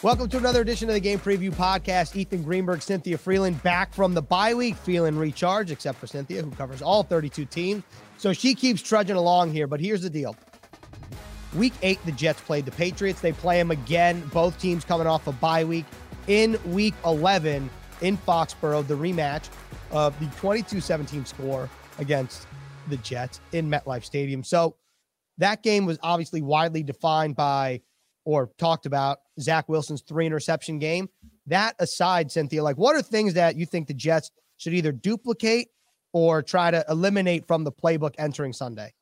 Welcome to another edition of the Game Preview Podcast. Ethan Greenberg, Cynthia Frelund back from the bye week, feeling recharged, except for Cynthia, who covers all 32 teams. So she keeps trudging along here. But here's the deal Week eight, the Jets played the Patriots. They play them again, both teams coming off a bye week. In week 11 in Foxborough, the rematch of the 22 17 score against the Jets in MetLife Stadium. So that game was obviously widely defined by or talked about Zach Wilson's three interception game. That aside, Cynthia, like what are things that you think the Jets should either duplicate or try to eliminate from the playbook entering Sunday?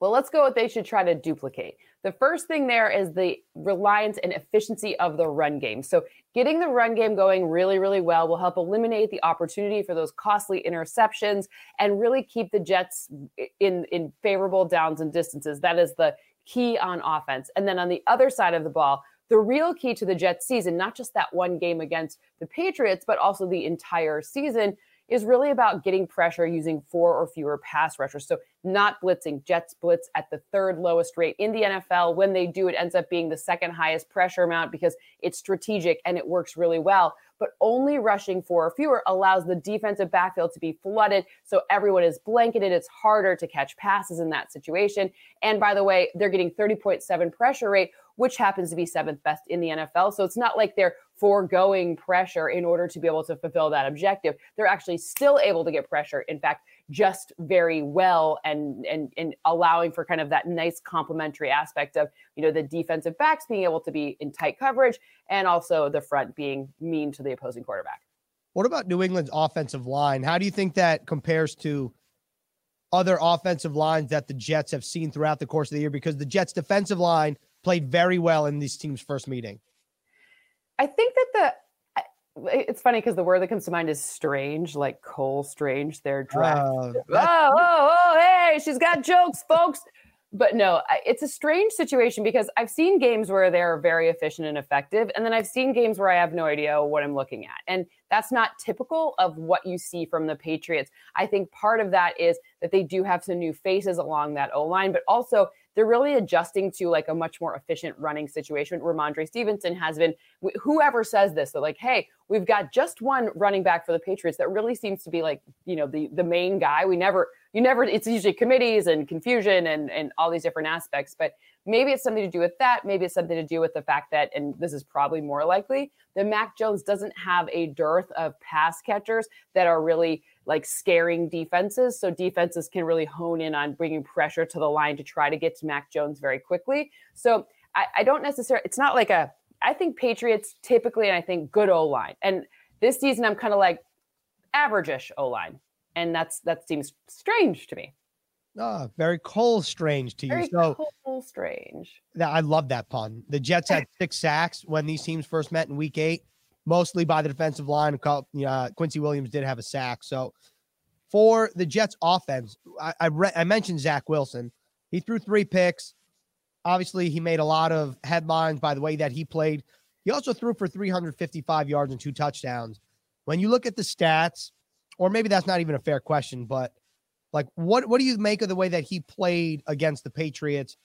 Well, let's go what they should try to duplicate. The first thing there is the reliance and efficiency of the run game. So, getting the run game going really, really well will help eliminate the opportunity for those costly interceptions and really keep the Jets in, in favorable downs and distances. That is the key on offense. And then on the other side of the ball, the real key to the Jets season, not just that one game against the Patriots, but also the entire season, is really about getting pressure using four or fewer pass rushers. So, not blitzing. Jets blitz at the third lowest rate in the NFL. When they do, it ends up being the second highest pressure amount because it's strategic and it works really well. But only rushing four or fewer allows the defensive backfield to be flooded. So everyone is blanketed. It's harder to catch passes in that situation. And by the way, they're getting 30.7 pressure rate, which happens to be seventh best in the NFL. So it's not like they're foregoing pressure in order to be able to fulfill that objective. They're actually still able to get pressure. In fact, just very well and and and allowing for kind of that nice complementary aspect of you know the defensive backs being able to be in tight coverage and also the front being mean to the opposing quarterback. What about New England's offensive line? How do you think that compares to other offensive lines that the Jets have seen throughout the course of the year? Because the Jets' defensive line played very well in these teams' first meeting. I think that the it's funny because the word that comes to mind is strange, like Cole Strange, their draft. Uh, oh, oh, oh, hey, she's got jokes, folks. But no, it's a strange situation because I've seen games where they're very efficient and effective. And then I've seen games where I have no idea what I'm looking at. And that's not typical of what you see from the Patriots. I think part of that is that they do have some new faces along that O line, but also they're really adjusting to like a much more efficient running situation. Rhamondre Stevenson has been, whoever says this, that like, hey, we've got just one running back for the Patriots that really seems to be like, you know, the the main guy. We never, you never, it's usually committees and confusion and and all these different aspects. But maybe it's something to do with that. Maybe it's something to do with the fact that, and this is probably more likely, that Mac Jones doesn't have a dearth of pass catchers that are really like scaring defenses. So defenses can really hone in on bringing pressure to the line to try to get to Mac Jones very quickly. So I, I don't necessarily, it's not like a, I think Patriots typically, and I think good O line. And this season, I'm kind of like average-ish O line. And that's, that seems strange to me. Oh, very cold Strange to you. Very so Cole Strange. I love that pun. The Jets had six sacks when these teams first met in Week Eight mostly by the defensive line. Uh, Quincy Williams did have a sack. So for the Jets offense, I I, re- I mentioned Zach Wilson. He threw three picks. Obviously, he made a lot of headlines by the way that he played. He also threw for 355 yards and two touchdowns. When you look at the stats, or maybe that's not even a fair question, but like what what do you make of the way that he played against the Patriots?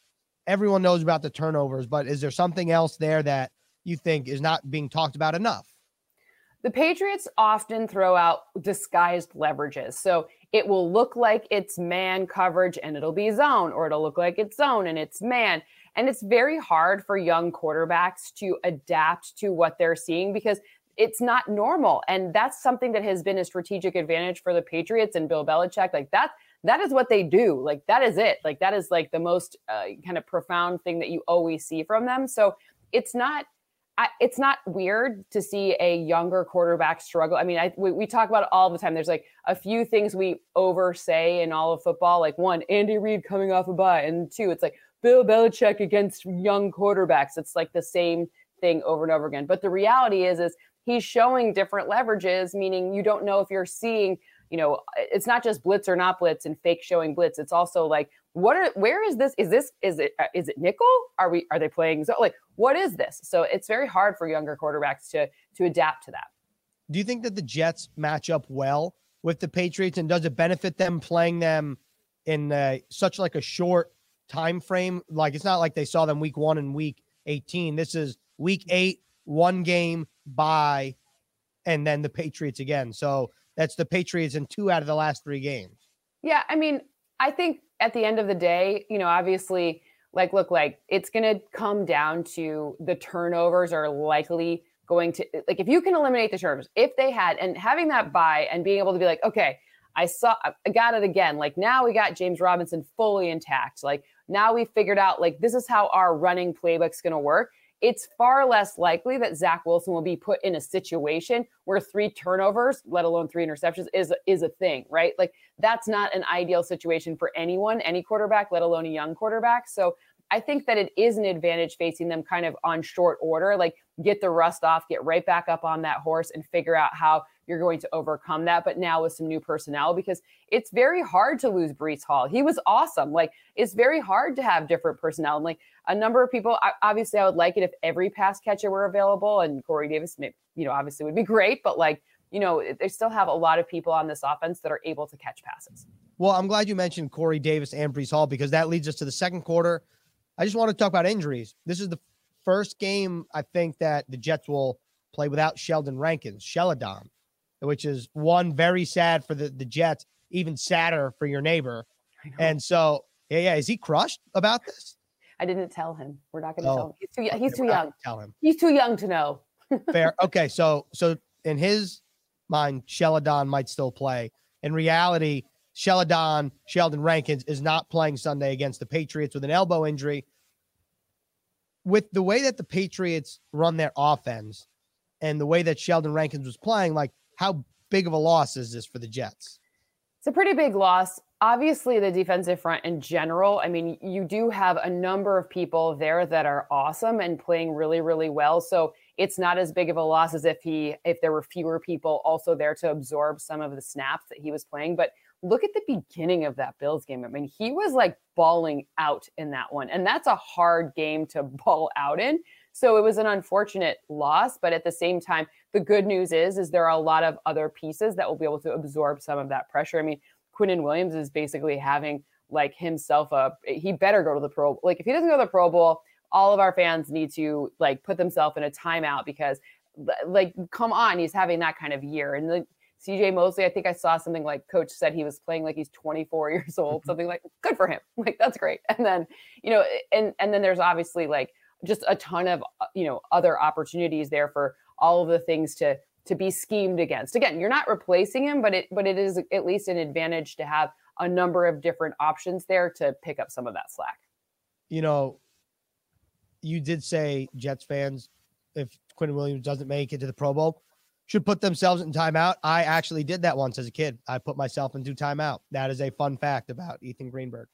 Everyone knows about the turnovers, but is there something else there that you think is not being talked about enough? The Patriots often throw out disguised leverages. So it will look like it's man coverage and it'll be zone, or it'll look like it's zone and it's man. And it's very hard for young quarterbacks to adapt to what they're seeing because it's not normal. And that's something that has been a strategic advantage for the Patriots and Bill Belichick. Like that, that is what they do. Like that is it. Like that is like the most uh, kind of profound thing that you always see from them. So it's not I, it's not weird to see a younger quarterback struggle. I mean, I, we, we, talk about it all the time. There's like a few things we oversay in all of football. Like one, Andy Reid coming off a bye, and two, it's like Bill Belichick against young quarterbacks. It's like the same thing over and over again. But the reality is, is he's showing different leverages, meaning you don't know if you're seeing you know, it's not just blitz or not blitz and fake showing blitz. It's also like, what are, where is this? Is this, is it, uh, it nickel? Are we, are they playing? So like, what is this? So it's very hard for younger quarterbacks to, to adapt to that. Do you think that the Jets match up well with the Patriots and does it benefit them playing them in uh, such like a short time frame? Like it's not like they saw them week one and week 18. This is week eight one game by, and then the Patriots again. So that's the Patriots in two out of the last three games. Yeah, I mean, I think at the end of the day, you know, obviously, like, look, like it's going to come down to the turnovers are likely going to, like, if you can eliminate the turnovers, if they had, and having that bye and being able to be like, okay, I saw, I got it again. Like now we got James Robinson fully intact. Like now we figured out, like, this is how our running playbook's going to work it's far less likely that Zach Wilson will be put in a situation where three turnovers, let alone three interceptions, is is a thing, right? Like that's not an ideal situation for anyone, any quarterback, let alone a young quarterback. So I think that it is an advantage facing them kind of on short order, like get the rust off, get right back up on that horse and figure out how you're going to overcome that. But now with some new personnel, because it's very hard to lose Breece Hall. He was awesome. Like it's very hard to have different personnel. And like a number of people, obviously, I would like it if every pass catcher were available. And Corey Davis, you know, obviously would be great. But like, you know, they still have a lot of people on this offense that are able to catch passes. Well, I'm glad you mentioned Corey Davis and Breece Hall because that leads us to the second quarter. I just want to talk about injuries. This is the first game I think that the Jets will play without Sheldon Rankins, Sheldon which is one very sad for the, the Jets, even sadder for your neighbor. And so, yeah, yeah, is he crushed about this? I didn't tell him. We're not going to oh. tell him. He's too, he's too young. Tell him. He's too young to know. Fair. Okay, so so in his mind, Sheldon might still play. In reality, Sheldon Sheldon Rankins is not playing Sunday against the Patriots with an elbow injury. With the way that the Patriots run their offense and the way that Sheldon Rankins was playing, like how big of a loss is this for the Jets? It's a pretty big loss. Obviously, the defensive front in general, I mean, you do have a number of people there that are awesome and playing really, really well. So it's not as big of a loss as if he if there were fewer people also there to absorb some of the snaps that he was playing. But look at the beginning of that Bills game. I mean, he was like balling out in that one. And that's a hard game to ball out in. So it was an unfortunate loss, but at the same time, the good news is is there are a lot of other pieces that will be able to absorb some of that pressure. I mean, Quinnen Williams is basically having like himself a he better go to the Pro Bowl. Like if he doesn't go to the Pro Bowl, all of our fans need to like put themselves in a timeout because like come on, he's having that kind of year. And the CJ Mosley, I think I saw something like coach said he was playing like he's 24 years old, mm-hmm. something like good for him. Like that's great. And then, you know, and and then there's obviously like just a ton of uh, you know other opportunities there for all of the things to to be schemed against. Again, you're not replacing him, but it but it is at least an advantage to have a number of different options there to pick up some of that slack. You know, you did say Jets fans, if Quinn Williams doesn't make it to the Pro Bowl, should put themselves in timeout. I actually did that once as a kid. I put myself into timeout. That is a fun fact about Ethan Greenberg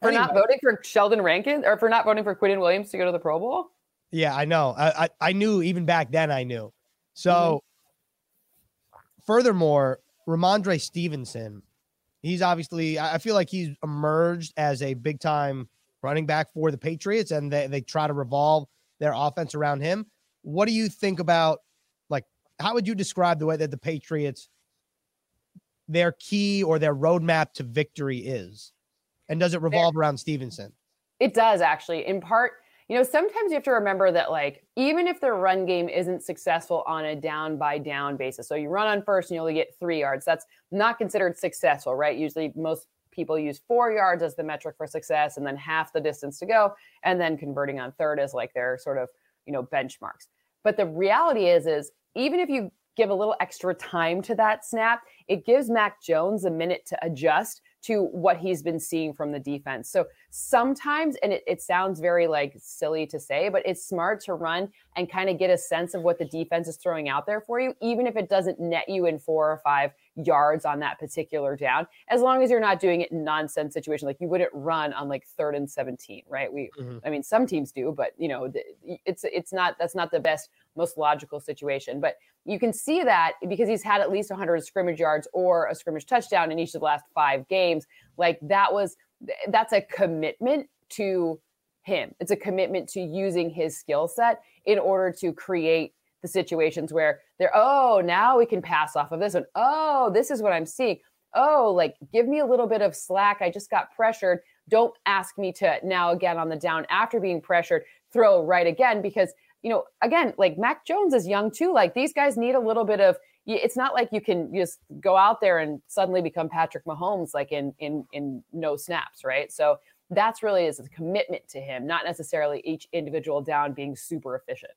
for anyway. not voting for Sheldon Rankin or for not voting for Quinnen Williams to go to the Pro Bowl? Yeah, I know. I I, I knew even back then. I knew. So, mm-hmm. furthermore, Rhamondre Stevenson, he's obviously. I feel like he's emerged as a big time running back for the Patriots, and they they try to revolve their offense around him. What do you think about how would you describe the way that the Patriots their key or their roadmap to victory is? And does it revolve around Stevenson? It does actually. In part, you know, sometimes you have to remember that, like, even if the run game isn't successful on a down by down basis, so you run on first and you only get three yards, that's not considered successful, right? Usually, most people use four yards as the metric for success and then half the distance to go. And then converting on third is like their sort of, you know, benchmarks. But the reality is, is even if you give a little extra time to that snap, it gives Mac Jones a minute to adjust to what he's been seeing from the defense. So sometimes, and it, it sounds very like silly to say, but it's smart to run and kind of get a sense of what the defense is throwing out there for you, even if it doesn't net you in four or five yards on that particular down, as long as you're not doing it in nonsense situation. Like you wouldn't run on like third and 17, right? We, mm-hmm. I mean, some teams do, but you know, it's, it's not, that's not the best, most logical situation. But you can see that because he's had at least 100 scrimmage yards or a scrimmage touchdown in each of the last five games. Like that was, that's a commitment to him. It's a commitment to using his skill set in order to create the situations where they're, oh, now we can pass off of this one. Oh, this is what I'm seeing. Oh, like give me a little bit of slack. I just got pressured. Don't ask me to now again on the down after being pressured, throw right again because you know, again, like Mac Jones is young too. Like these guys need a little bit of. It's not like you can just go out there and suddenly become Patrick Mahomes like in in in no snaps, right? So that's really is a commitment to him, not necessarily each individual down being super efficient.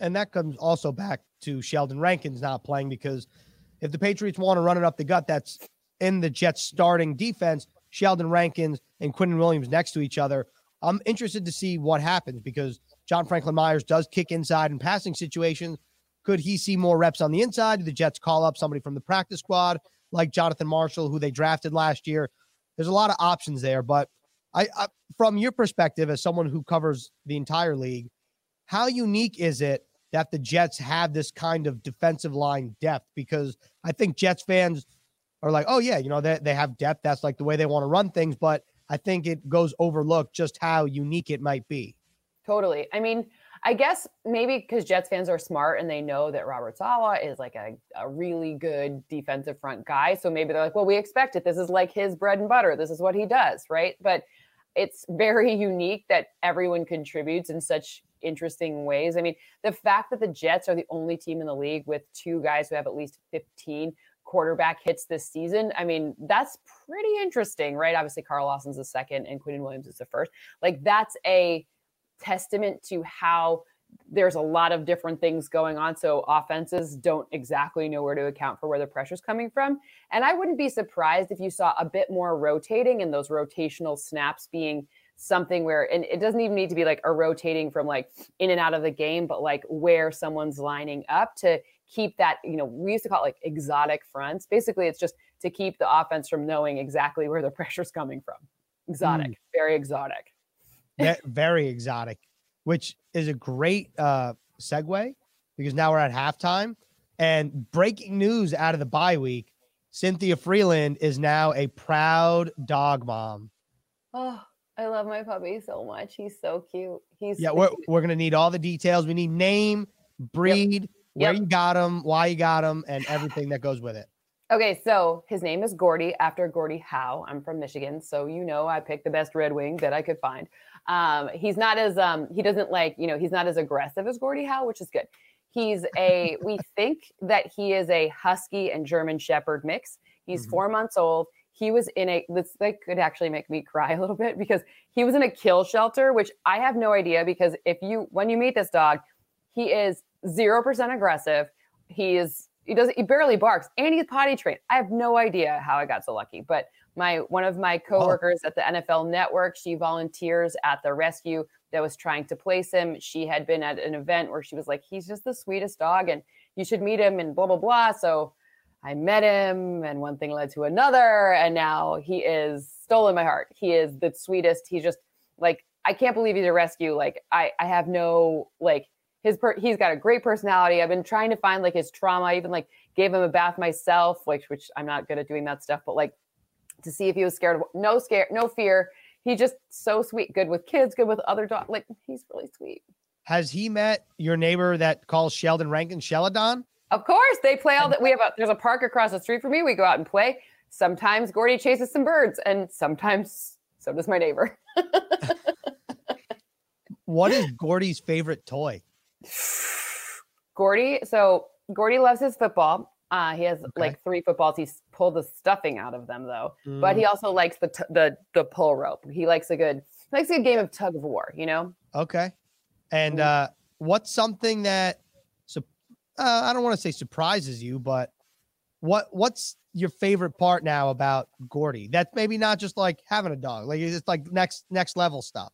And that comes also back to Sheldon Rankins not playing because if the Patriots want to run it up the gut, that's in the Jets starting defense, Sheldon Rankins and Quinnen Williams next to each other. I'm interested to see what happens because John Franklin Myers does kick inside in passing situations. Could he see more reps on the inside? Do the Jets call up somebody from the practice squad like Jonathan Marshall, who they drafted last year? There's a lot of options there, but I, I, from your perspective as someone who covers the entire league, how unique is it that the Jets have this kind of defensive line depth? Because I think Jets fans are like, oh yeah, you know, they, they have depth. That's like the way they want to run things. But I think it goes overlooked just how unique it might be. Totally. I mean, I guess maybe because Jets fans are smart and they know that Robert Saleh is like a, a really good defensive front guy. So maybe they're like, well, we expect it. This is like his bread and butter. This is what he does. Right. But it's very unique that everyone contributes in such interesting ways. I mean, the fact that the Jets are the only team in the league with two guys who have at least 15 quarterback hits this season, I mean, that's pretty interesting, right? Obviously, Carl Lawson's the second and Quinnen Williams is the first. Like, that's a testament to how there's a lot of different things going on. So offenses don't exactly know where to account for where the pressure's coming from. And I wouldn't be surprised if you saw a bit more rotating and those rotational snaps being something where, and it doesn't even need to be like a rotating from like in and out of the game, but like where someone's lining up to keep that, you know, we used to call it like exotic fronts. Basically, it's just to keep the offense from knowing exactly where the pressure's coming from. Exotic, mm. very exotic. Very exotic which is a great uh, segue because now we're at halftime. And breaking news out of the bye week Cynthia Frelund is now a proud dog mom. Oh, I love my puppy so much. He's so cute. He's yeah. We're, we're gonna need all the details. We need name, breed, yep. where yep. you got him, why you got him, and everything that goes with it. Okay, so his name is Gordy after Gordie Howe. I'm from Michigan, so you know I picked the best Red Wing that I could find. Um, he's not as um, he doesn't like you know he's not as aggressive as Gordie Howe, which is good. He's a we think that he is a husky and German Shepherd mix. He's mm-hmm. four months old. He was in a this like could actually make me cry a little bit because he was in a kill shelter, which I have no idea because if you when you meet this dog, he is zero percent aggressive. He is he doesn't he barely barks and he's potty trained. I have no idea how I got so lucky, but my one of my oh. coworkers oh. at the NFL network, she volunteers at the rescue that was trying to place him. She had been at an event where she was like, he's just the sweetest dog and you should meet him and blah blah blah. So I met him and one thing led to another and now he is stolen my heart. He is the sweetest. He's just like I can't believe he's a rescue. Like I I have no like his per- he's got a great personality. I've been trying to find like his trauma. I even like gave him a bath myself, which which I'm not good at doing that stuff, but like to see if he was scared of no scare, no fear. He just so sweet, good with kids, good with other dogs. Like he's really sweet. Has he met your neighbor that calls Sheldon Rankin Sheldon? Of course, they play all that. We have a there's a park across the street from me. We go out and play. Sometimes Gordy chases some birds, and sometimes so does my neighbor. what is Gordy's favorite toy? Gordy, so Gordy loves his football. Uh, he has okay. like three footballs. He's pulled the stuffing out of them though, mm. but he mm. also likes the t- the the pull rope. He likes a good likes a good game of tug of war. You know. Okay. And mm. uh, what's something that so uh, I don't want to say surprises you, but what what's your favorite part now about Gordy? That's maybe not just like having a dog, like it's like next next level stuff.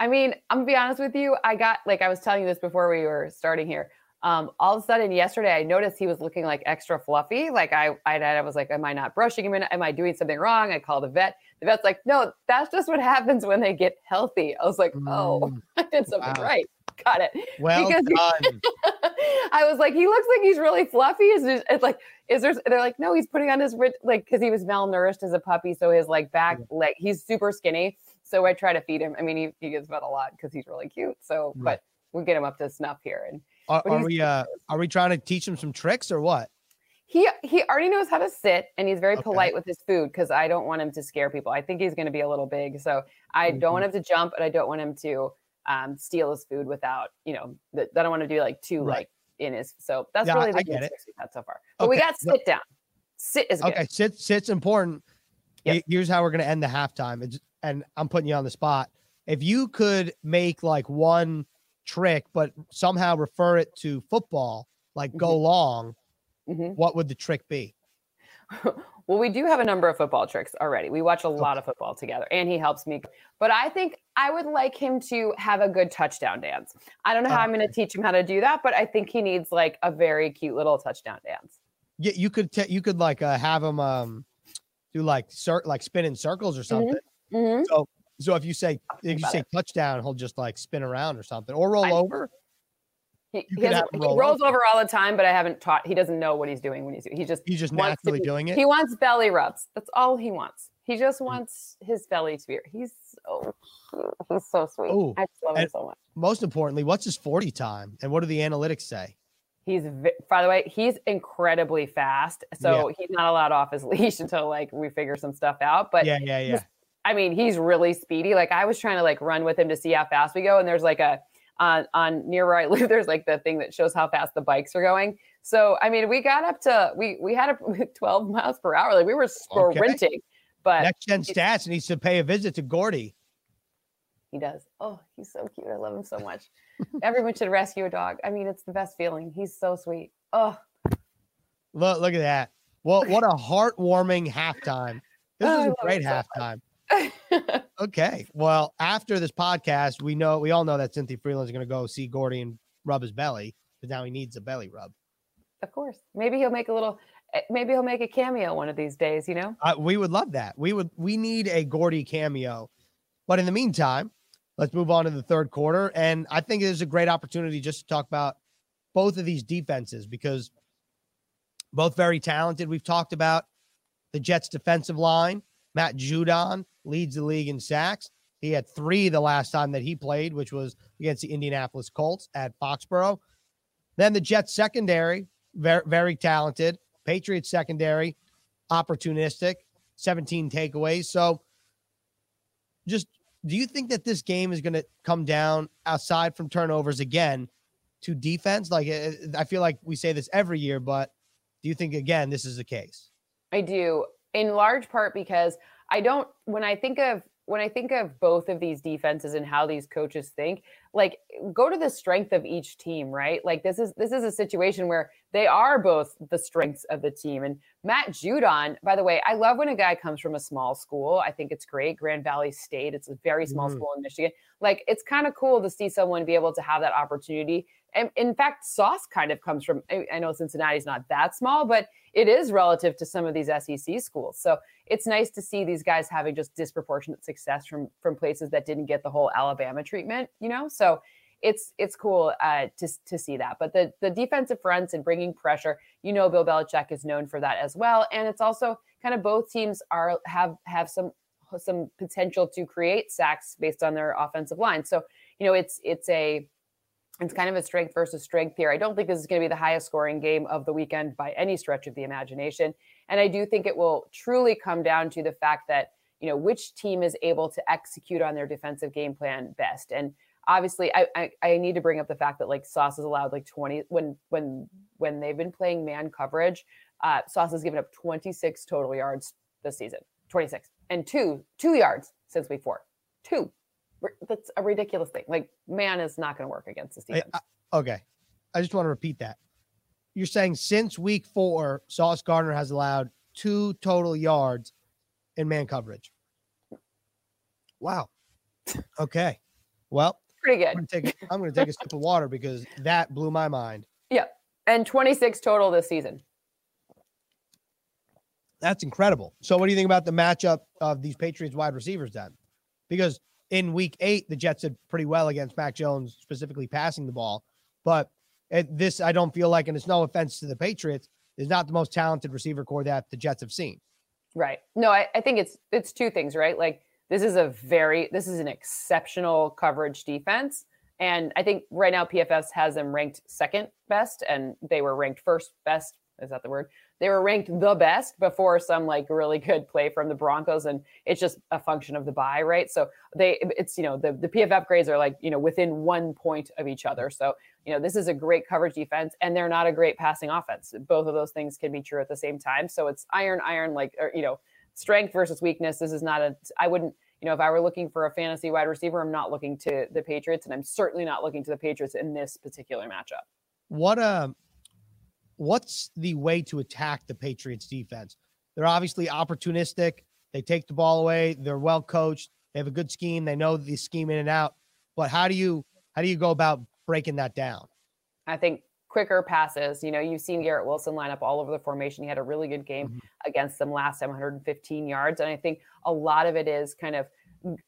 I mean, I'm gonna be honest with you. I got like I was telling you this before we were starting here um, all of a sudden yesterday I noticed he was looking like extra fluffy. Like I, I, I was like, am I not brushing him? Am I doing something wrong? I called the vet. The vet's like, no, that's just what happens when they get healthy. I was like, oh, mm, I did something wow. right. Got it. Well because done. I was like, he looks like he's really fluffy. Is there, it's like, is there? They're like, no, he's putting on his like because he was malnourished as a puppy, so his like back yeah. leg, he's super skinny. So I try to feed him. I mean, he, he gets fed a lot because he's really cute. So, right. but we get him up to snuff here and are, are we uh are we trying to teach him some tricks or what? He he already knows how to sit and he's very okay. polite with his food because I don't want him to scare people. I think he's going to be a little big, so I mm-hmm. don't want him to jump and I don't want him to um, steal his food without, you know, that I don't want to do like too Right. like in his. So that's Yeah, really the good tricks we've had so far. But we got sit down. Sit is good. Okay, sit sit's important. Yep. Here's how we're gonna end the halftime. It's, and I'm putting you on the spot. If you could make like one trick, but somehow refer it to football, like go long, Mhm. what would the trick be? well, we do have a number of football tricks already. We watch a lot of football together, and he helps me. But I think I would like him to have a good touchdown dance. I don't know how I'm going to teach him how to do that, but I think he needs like a very cute little touchdown dance. Yeah, you could t- you could like uh, have him um do like cir- like spin in circles or something. Mm-hmm. So so if you say if you say it. touchdown, he'll just like spin around or something or roll I- over. He, he, hasn't- he rolls over all the time, but I haven't taught. He doesn't know what he's doing when he's. He just He's just naturally be- doing it. He wants belly rubs. That's all he wants. He just Mm. wants his belly to be. He's so. He's so sweet. Ooh, I just love him so much. Most importantly, what's his 40 time and what do the analytics say? He's by the way, he's incredibly fast. So he's not allowed off his leash until like we figure some stuff out. But yeah, yeah, yeah. he's- I mean, he's really speedy. Like I was trying to like run with him to see how fast we go, and there's like a on on near where I live, there's like the thing that shows how fast the bikes are going. So I mean, we got up to we we had a 12 miles per hour. Like we were Okay. sprinting, but Next gen stats needs to pay a visit to Gordy. he does. Oh, he's so cute. I love him so much. Everyone should rescue a dog. I mean, it's the best feeling. He's so sweet. Oh, Look, look at that. What what a heartwarming halftime. This Oh, I a great it so halftime. Okay. Well, after this podcast, we know we all know that Cynthia Frelund's going to go see Gordy and rub his belly because now he needs a belly rub. of course. Maybe he'll make a little. eh, Maybe he'll make a cameo one of these days. You know. Uh, we would love that. We would. We need a Gordy cameo. But in the meantime, let's move on to the third quarter. And I think it is a great opportunity just to talk about both of these defenses because both very talented. We've talked about the Jets' defensive line. Matt Judon leads the league in sacks. He had three the last time that he played, which was against the Indianapolis Colts at Foxborough. Then the Jets secondary, very, very talented. Patriots secondary, opportunistic, 17 takeaways. So just do you think that this game is going to come down outside from turnovers again to defense? Like uh, I feel like we say this every year, but do you think again this is the case? I do in large part because I don't when I think of when I think of both of these defenses and how these coaches think, like go to the strength of each team, right? Like this is this is a situation where they are both the strengths of the team. And Matt Judon, by the way, I love when a guy comes from a small school. I think it's great. Grand Valley State, it's a very small Mhm. school in Michigan. Like it's kind of cool to see someone be able to have that opportunity. And in fact, Sauce kind of comes from I know Cincinnati's not that small, but it is relative to some of these SEC schools. So it's nice to see these guys having just disproportionate success from from places that didn't get the whole Alabama treatment, you know. So it's it's cool uh, to to see that. But the the defensive fronts and bringing pressure, you know, Bill Belichick is known for that as well. And it's also kind of both teams are have have some some potential to create sacks based on their offensive line. So you know, it's it's a it's kind of a strength versus strength here. I don't think this is going to be the highest scoring game of the weekend by any stretch of the imagination. And I do think it will truly come down to the fact that, you know, which team is able to execute on their defensive game plan best. And obviously I, I, I need to bring up the fact that like Sauce has allowed like 20 when when when they've been playing man coverage, uh Sauce has given up 26 total yards this season. 26 and two two yards since week four. Two. That's a ridiculous thing. Like man is not going to work against this I- defense. I- okay. I just want to repeat that. You're saying since week four, Sauce Gardner has allowed two total yards in man coverage. Wow. Okay. Well, Pretty good. I'm gonna take a, I'm gonna take a sip of water because that blew my mind. Yeah, and 26 total this season. That's incredible. So, what do you think about the matchup of these Patriots wide receivers then? Because in week eight, the Jets did pretty well against Mac Jones, specifically passing the ball. But this, I don't feel like, and it's no offense to the Patriots, is not the most talented receiver corps that the Jets have seen. Right. No, I, I think it's it's two things, right? Like this is a very this is an exceptional coverage defense. And I think right now PFF has them ranked second best, and they were ranked first best is that the word? They were ranked the best before some like really good play from the Broncos, and it's just a function of the bye, right? So they, it's you know the the PFF grades are like you know within one point of each other. So you know this is a great coverage defense, and they're not a great passing offense. Both of those things can be true at the same time. So it's iron, iron, like or, you know strength versus weakness. This is not a. I wouldn't you know, if I were looking for a fantasy wide receiver, I'm not looking to the Patriots, and I'm certainly not looking to the Patriots in this particular matchup. What uh, what's the way to attack the Patriots defense? They're obviously opportunistic. They take the ball away. They're well coached. They have a good scheme. They know the scheme in and out. But how do you how do you go about breaking that down? I think quicker passes. You know, you've seen Garrett Wilson line up all over the formation. He had a really good game mm-hmm. against them last time, 115 yards. And I think a lot of it is kind of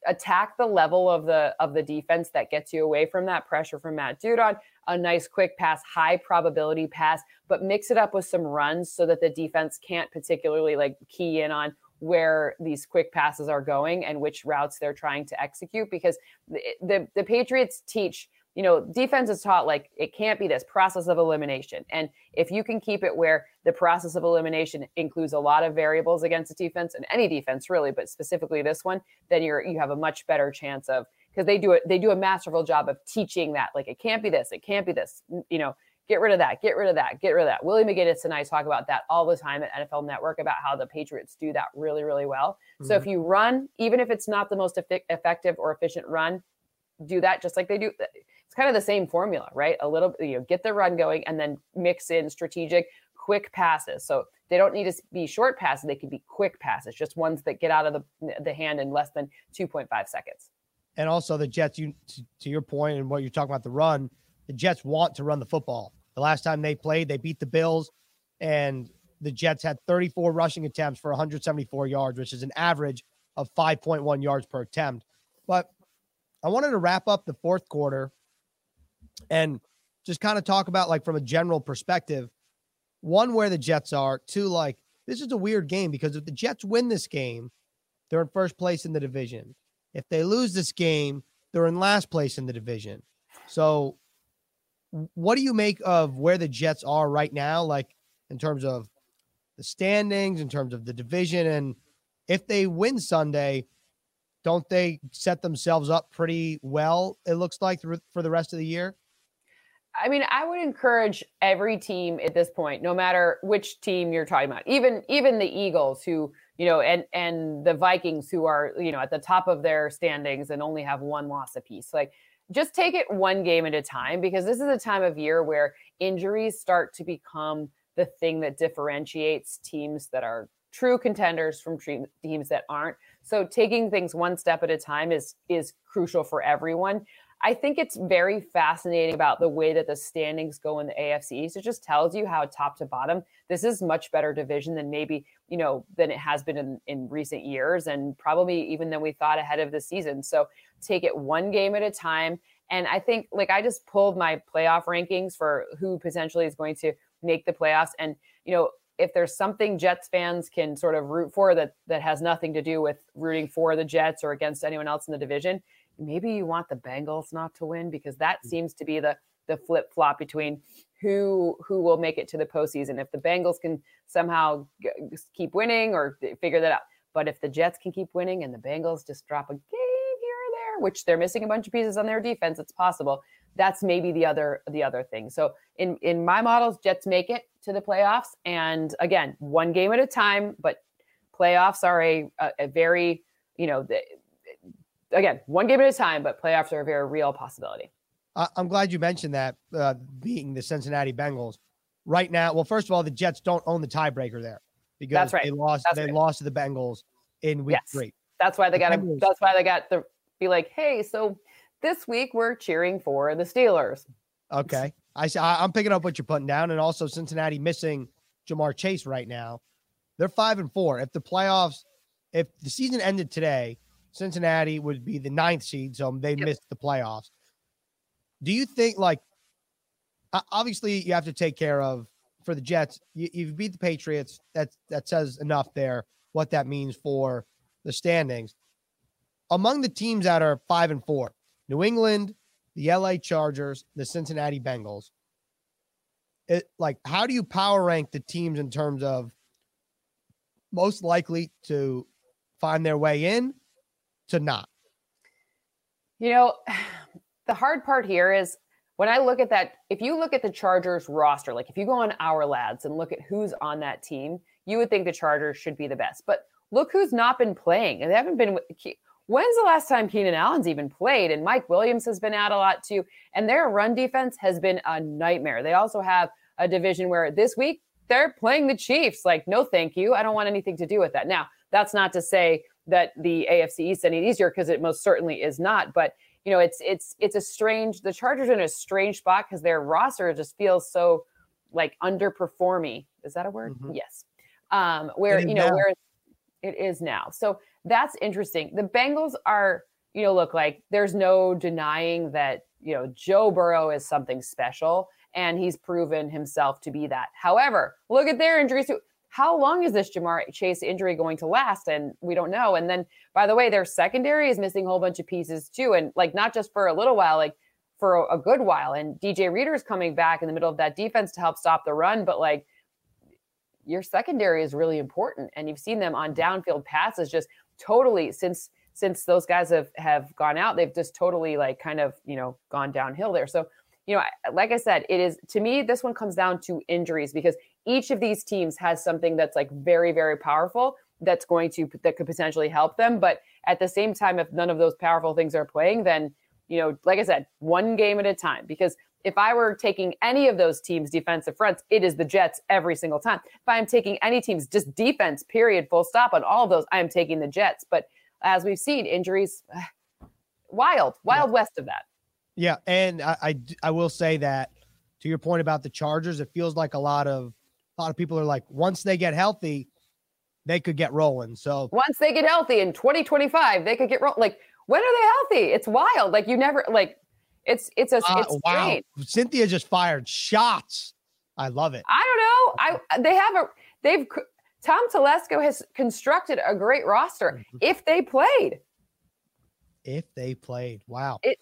attack the level of the of the defense that gets you away from that pressure from Matt Judon. A nice quick pass, high probability pass, but mix it up with some runs so that the defense can't particularly like key in on where these quick passes are going and which routes they're trying to execute because the, the, the Patriots teach you know, defense is taught like it can't be this process of elimination. And if you can keep it where the process of elimination includes a lot of variables against a defense and any defense really, but specifically this one, then you're you have a much better chance of because they do it they do a masterful job of teaching that like it can't be this, it can't be this, you know, get rid of that, get rid of that, get rid of that. Willie McGinest and I talk about that all the time at NFL Network about how the Patriots do that really, really well. Mm-hmm. So if you run, even if it's not the most effective or efficient run, do that just like they do it's kind of the same formula, right? A little, you know, get the run going and then mix in strategic, quick passes. So they don't need to be short passes; they can be quick passes, just ones that get out of the the hand in less than two point five seconds. And also the Jets, you to your point and what you're talking about the run, the Jets want to run the football. The last time they played, they beat the Bills, and the Jets had 34 rushing attempts for 174 yards, which is an average of 5.1 yards per attempt. But I wanted to wrap up the fourth quarter and just kind of talk about like from a general perspective, one where the Jets are, two like this is a weird game because if the Jets win this game, they're in first place in the division. If they lose this game, they're in last place in the division. So what do you make of where the Jets are right now like in terms of the standings, in terms of the division and if they win Sunday, don't they set themselves up pretty well it looks like for the rest of the year? I mean, I would encourage every team at this point, no matter which team you're talking about, even even the Eagles, who you know, and and the Vikings, who are you know at the top of their standings and only have one loss apiece. Like, just take it one game at a time because this is a time of year where injuries start to become the thing that differentiates teams that are true contenders from teams that aren't. So taking things one step at a time is is crucial for everyone. I think it's very fascinating about the way that the standings go in the AFC. So it just tells you how top to bottom, this is much better division than maybe, you know, than it has been in, in recent years and probably even than we thought ahead of the season. So take it one game at a time. And I think like I just pulled my playoff rankings for who potentially is going to make the playoffs. And, you know, if there's something Jets fans can sort of root for that that has nothing to do with rooting for the Jets or against anyone else in the division, maybe you want the Bengals not to win because that mm. seems to be the the flip flop between who who will make it to the postseason. If the Bengals can somehow g- keep winning or figure that out, but if the Jets can keep winning and the Bengals just drop a game here or there, which they're missing a bunch of pieces on their defense, it's possible. That's maybe the other the other thing. So in in my models, Jets make it to the playoffs, and again, one game at a time. But playoffs are a a, a very you know the, again, one game at a time, but playoffs are a very real possibility. I'm glad you mentioned that uh, being the Cincinnati Bengals right now. Well, first of all, the Jets don't own the tiebreaker there because that's right. they lost. That's they right. lost to the Bengals in week yes. three. That's why they got to. That's why they got to be like, hey, so this week we're cheering for the Steelers. Okay, I I'm picking up what you're putting down, and also Cincinnati missing Ja'Marr Chase right now. They're five and four. If the playoffs, if the season ended today, Cincinnati would be the ninth seed, so they yep. missed the playoffs. Do you think, like, obviously, you have to take care of for the Jets? You, you've beat the Patriots. That that says enough there. What that means for the standings among the teams that are five and four: New England, the LA Chargers, the Cincinnati Bengals. it like how do you power rank the teams in terms of most likely to find their way in to not? You know, the hard part here is when I look at that, if you look at the Chargers roster, like if you go on our lads and look at who's on that team, you would think the Chargers should be the best. But look who's not been playing. They haven't been. When's the last time Keenan Allen's even played? And Mike Williams has been out a lot too. And their run defense has been a nightmare. They also have a division where this week they're playing the Chiefs. Like, no, thank you. I don't want anything to do with that. Now, that's not to say that the AFC East any easier because it most certainly is not. But you know, it's it's it's a strange. The Chargers are in a strange spot because their roster just feels so like underperforming. Is that a word? Mm-hmm. Yes. Um, where you know now. where it is now. So that's interesting. The Bengals are, you know, look like there's no denying that you know Joe Burrow is something special and he's proven himself to be that. However, look at their injuries. How long is this Ja'Marr Chase injury going to last? And we don't know. And then, by the way, their secondary is missing a whole bunch of pieces too, and like not just for a little while, like for a, a good while. And DJ Reader is coming back in the middle of that defense to help stop the run, but like your secondary is really important, and you've seen them on downfield passes just totally since since those guys have have gone out, they've just totally like kind of you know gone downhill there. So you know, like I said, it is to me, this one comes down to injuries because each of these teams has something that's like very, very powerful that's going to, that could potentially help them. But at the same time, if none of those powerful things are playing, then, you know, like I said, one game at a time. Because if I were taking any of those teams' defensive fronts, it is the Jets every single time. If I'm taking any teams, just defense, period, full stop on all of those, I am taking the Jets. But as we've seen, injuries, wild, wild yeah. west of that. Yeah, and I, I, I will say that to your point about the Chargers, it feels like a lot of a lot of people are like once they get healthy, they could get rolling. So once they get healthy in 2025, they could get rolling. Like when are they healthy? It's wild. Like you never like it's it's a uh, it's wow. Great. Cynthia just fired shots. I love it. I don't know. I they have a they've Tom Telesco has constructed a great roster mm-hmm. if they played. If they played, wow. It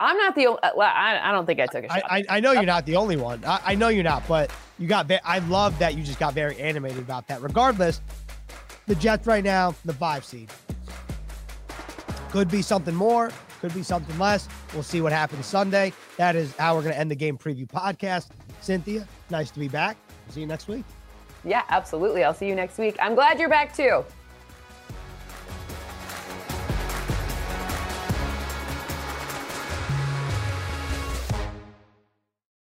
I'm not the only. I, I don't think I took a shot. I, I know you're not the only one. I, I know you're not, but you got. I love that you just got very animated about that. Regardless, the Jets right now, the five seed. Could be something more, could be something less. We'll see what happens Sunday. That is how we're going to end the game preview podcast. Cynthia, nice to be back. See you next week. Yeah, absolutely. I'll see you next week. I'm glad you're back too.